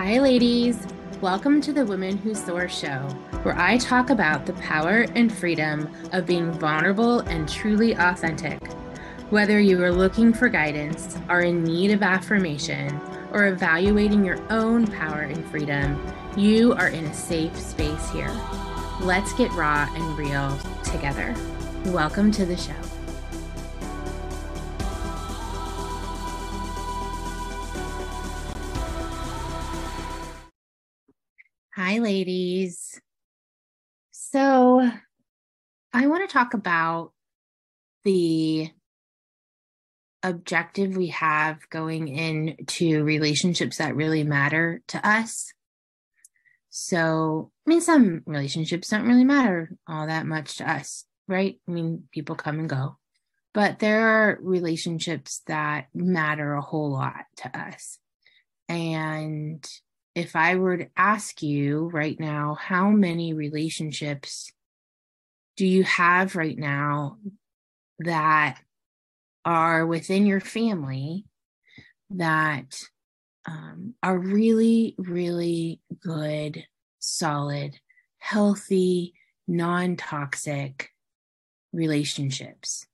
Hi, ladies. Welcome to the Women Who Soar show, where I talk about the power and freedom of being vulnerable and truly authentic. Whether you are looking for guidance, are in need of affirmation, or evaluating your own power and freedom, you are in a safe space here. Let's get raw and real together. Welcome to the show. Hi, ladies. So, I want to talk about the objective we have going into relationships that really matter to us. So, I mean, some relationships don't really matter all that much to us, right? I mean, people come and go, but there are relationships that matter a whole lot to us. And if I were to ask you right now, how many relationships do you have right now that are within your family that um, are really, really good, solid, healthy, non toxic relationships.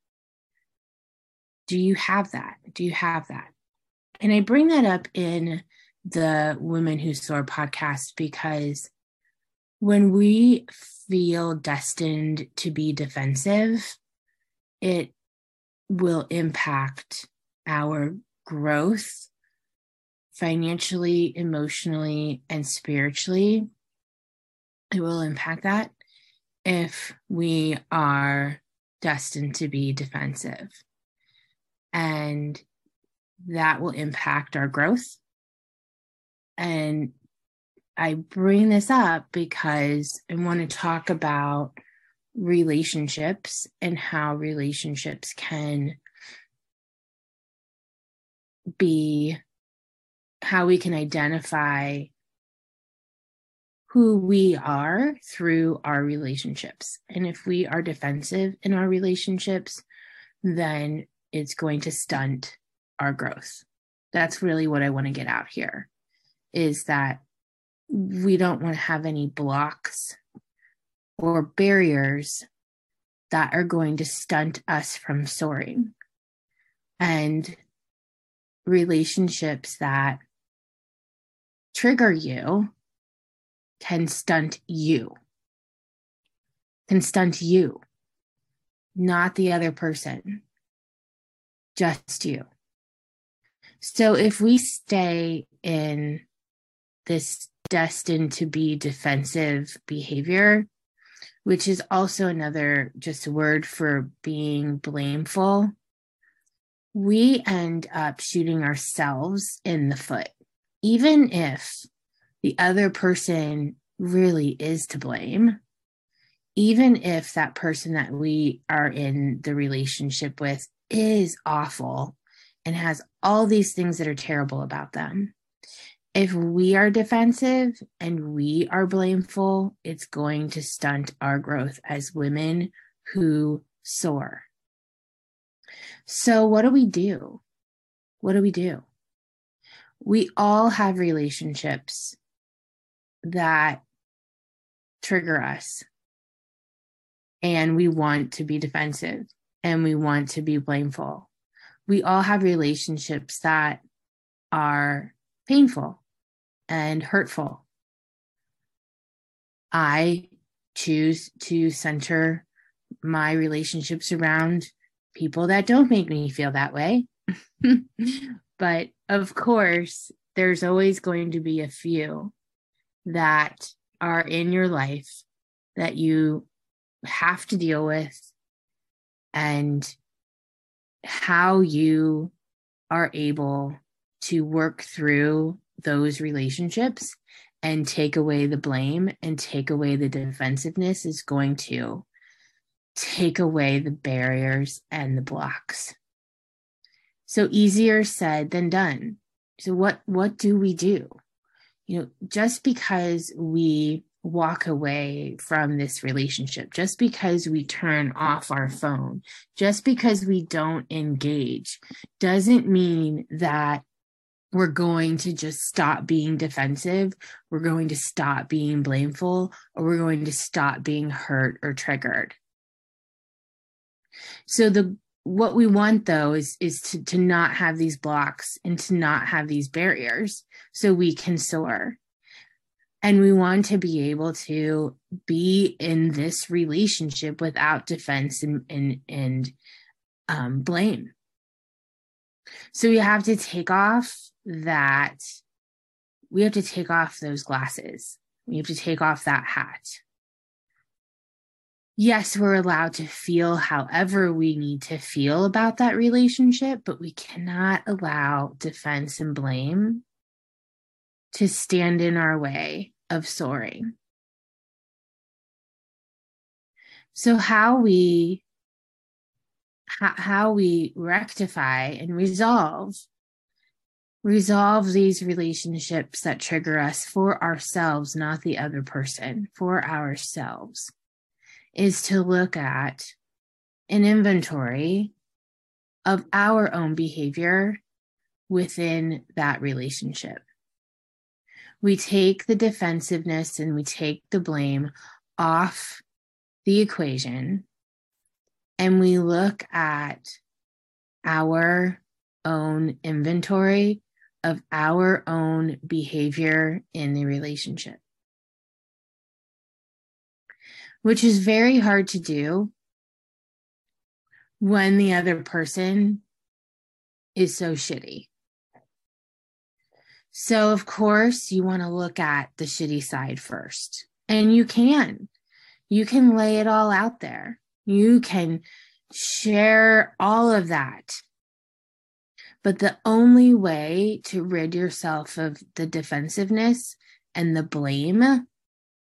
Do you have that? Do you have that? And I bring that up in the Women Who Soar podcast because when we feel destined to be defensive, it will impact our growth financially, emotionally, and spiritually. It will impact that if we are destined to be defensive. And that will impact our growth. And I bring this up because I want to talk about relationships and how relationships can be how we can identify who we are through our relationships. And if we are defensive in our relationships, then it's going to stunt our growth. That's really what I want to get out here is that we don't want to have any blocks or barriers that are going to stunt us from soaring. And relationships that trigger you can stunt you, can stunt you, not the other person, just you. So if we stay in this destined to be defensive behavior, which is also another just word for being blameful, we end up shooting ourselves in the foot, even if the other person really is to blame. Even if that person that we are in the relationship with is awful and has all these things that are terrible about them, if we are defensive and we are blameful, it's going to stunt our growth as women who soar. So, what do we do? What do we do? We all have relationships that trigger us, and we want to be defensive and we want to be blameful. We all have relationships that are painful and hurtful. I choose to center my relationships around people that don't make me feel that way. but of course, there's always going to be a few that are in your life that you have to deal with and how you are able to work through those relationships and take away the blame and take away the defensiveness is going to take away the barriers and the blocks. So easier said than done. So what what do we do? You know, just because we walk away from this relationship, just because we turn off our phone, just because we don't engage doesn't mean that we're going to just stop being defensive, we're going to stop being blameful, or we're going to stop being hurt or triggered. So the what we want though is is to to not have these blocks and to not have these barriers so we can soar and we want to be able to be in this relationship without defense and and, and um, blame so we have to take off that we have to take off those glasses we have to take off that hat yes, we're allowed to feel however we need to feel about that relationship, but we cannot allow defense and blame to stand in our way of soaring. So, how we how we rectify and resolve resolve these relationships that trigger us for ourselves not the other person for ourselves is to look at an inventory of our own behavior within that relationship. We take the defensiveness and we take the blame off the equation and we look at our own inventory of our own behavior in the relationship which is very hard to do when the other person is so shitty. So, of course, you want to look at the shitty side first. And you can. You can lay it all out there. You can share all of that. But the only way to rid yourself of the defensiveness and the blame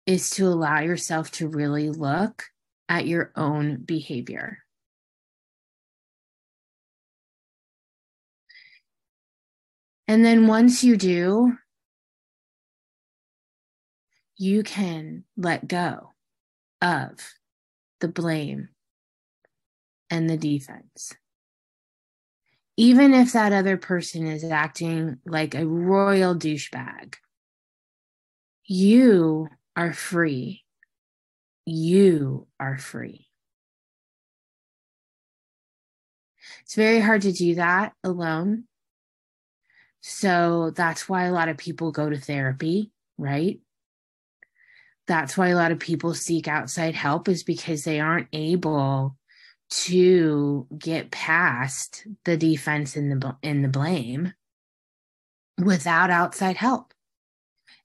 is to allow yourself to really look at your own behavior. And then once you do, you can let go of the blame and the defense. Even if that other person is acting like a royal douchebag, you are free. You are free. It's very hard to do that alone. So that's why a lot of people go to therapy, right? That's why a lot of people seek outside help is because they aren't able to get past the defense in the in the blame without outside help.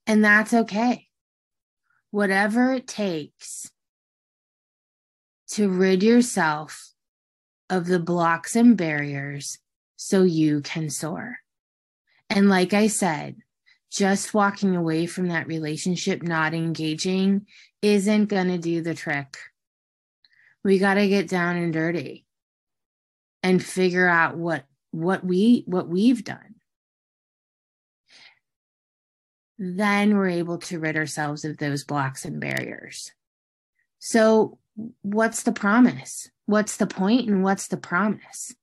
And that's okay whatever it takes to rid yourself of the blocks and barriers so you can soar. And like I said, just walking away from that relationship, not engaging, isn't going to do the trick. We got to get down and dirty and figure out what what we what we've done then we're able to rid ourselves of those blocks and barriers. So, what's the promise? What's the point and what's the promise?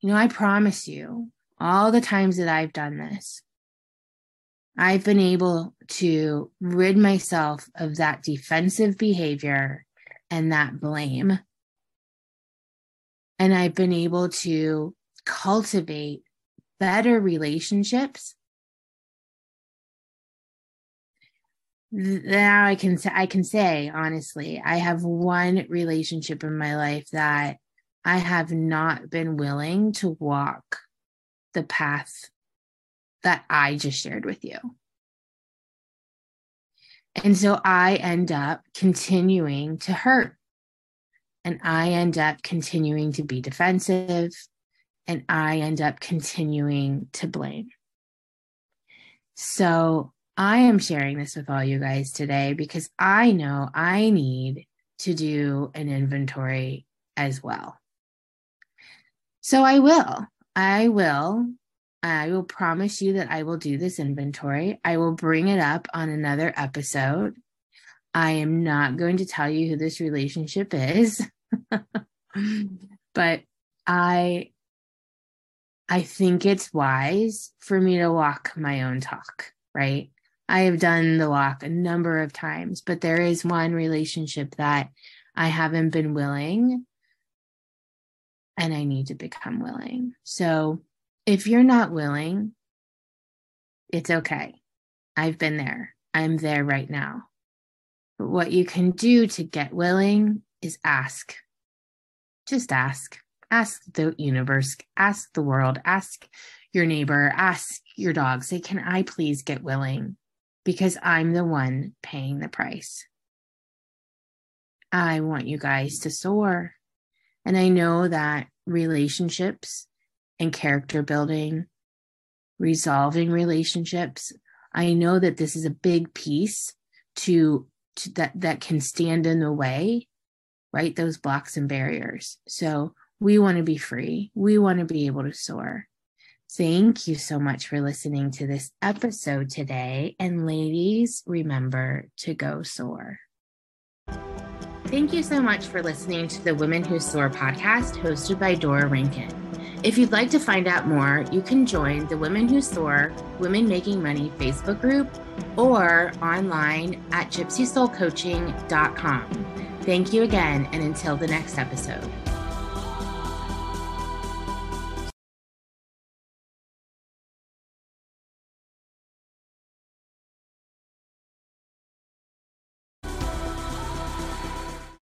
You know, I promise you, all the times that I've done this, I've been able to rid myself of that defensive behavior and that blame. And I've been able to cultivate better relationships now I can say I can say honestly, I have one relationship in my life that I have not been willing to walk the path that I just shared with you. And so I end up continuing to hurt. And I end up continuing to be defensive. And I end up continuing to blame. So I am sharing this with all you guys today because I know I need to do an inventory as well. So I will. I will. I will promise you that I will do this inventory. I will bring it up on another episode. I am not going to tell you who this relationship is, but I, I think it's wise for me to walk my own talk, right? I have done the walk a number of times, but there is one relationship that I haven't been willing and I need to become willing. So if you're not willing, it's okay. I've been there. I'm there right now. But what you can do to get willing is ask. Just ask. Ask the universe, ask the world, ask your neighbor, ask your dog. Say, can I please get willing? Because I'm the one paying the price. I want you guys to soar. And I know that relationships and character building, resolving relationships, I know that this is a big piece to, to that that can stand in the way, right? Those blocks and barriers. So we want to be free. We want to be able to soar. Thank you so much for listening to this episode today. And ladies, remember to go soar. Thank you so much for listening to the Women Who Soar podcast hosted by Dora Rankin. If you'd like to find out more, you can join the Women Who Soar Women Making Money Facebook group or online at gypsysoulcoaching.com. Thank you again, and until the next episode.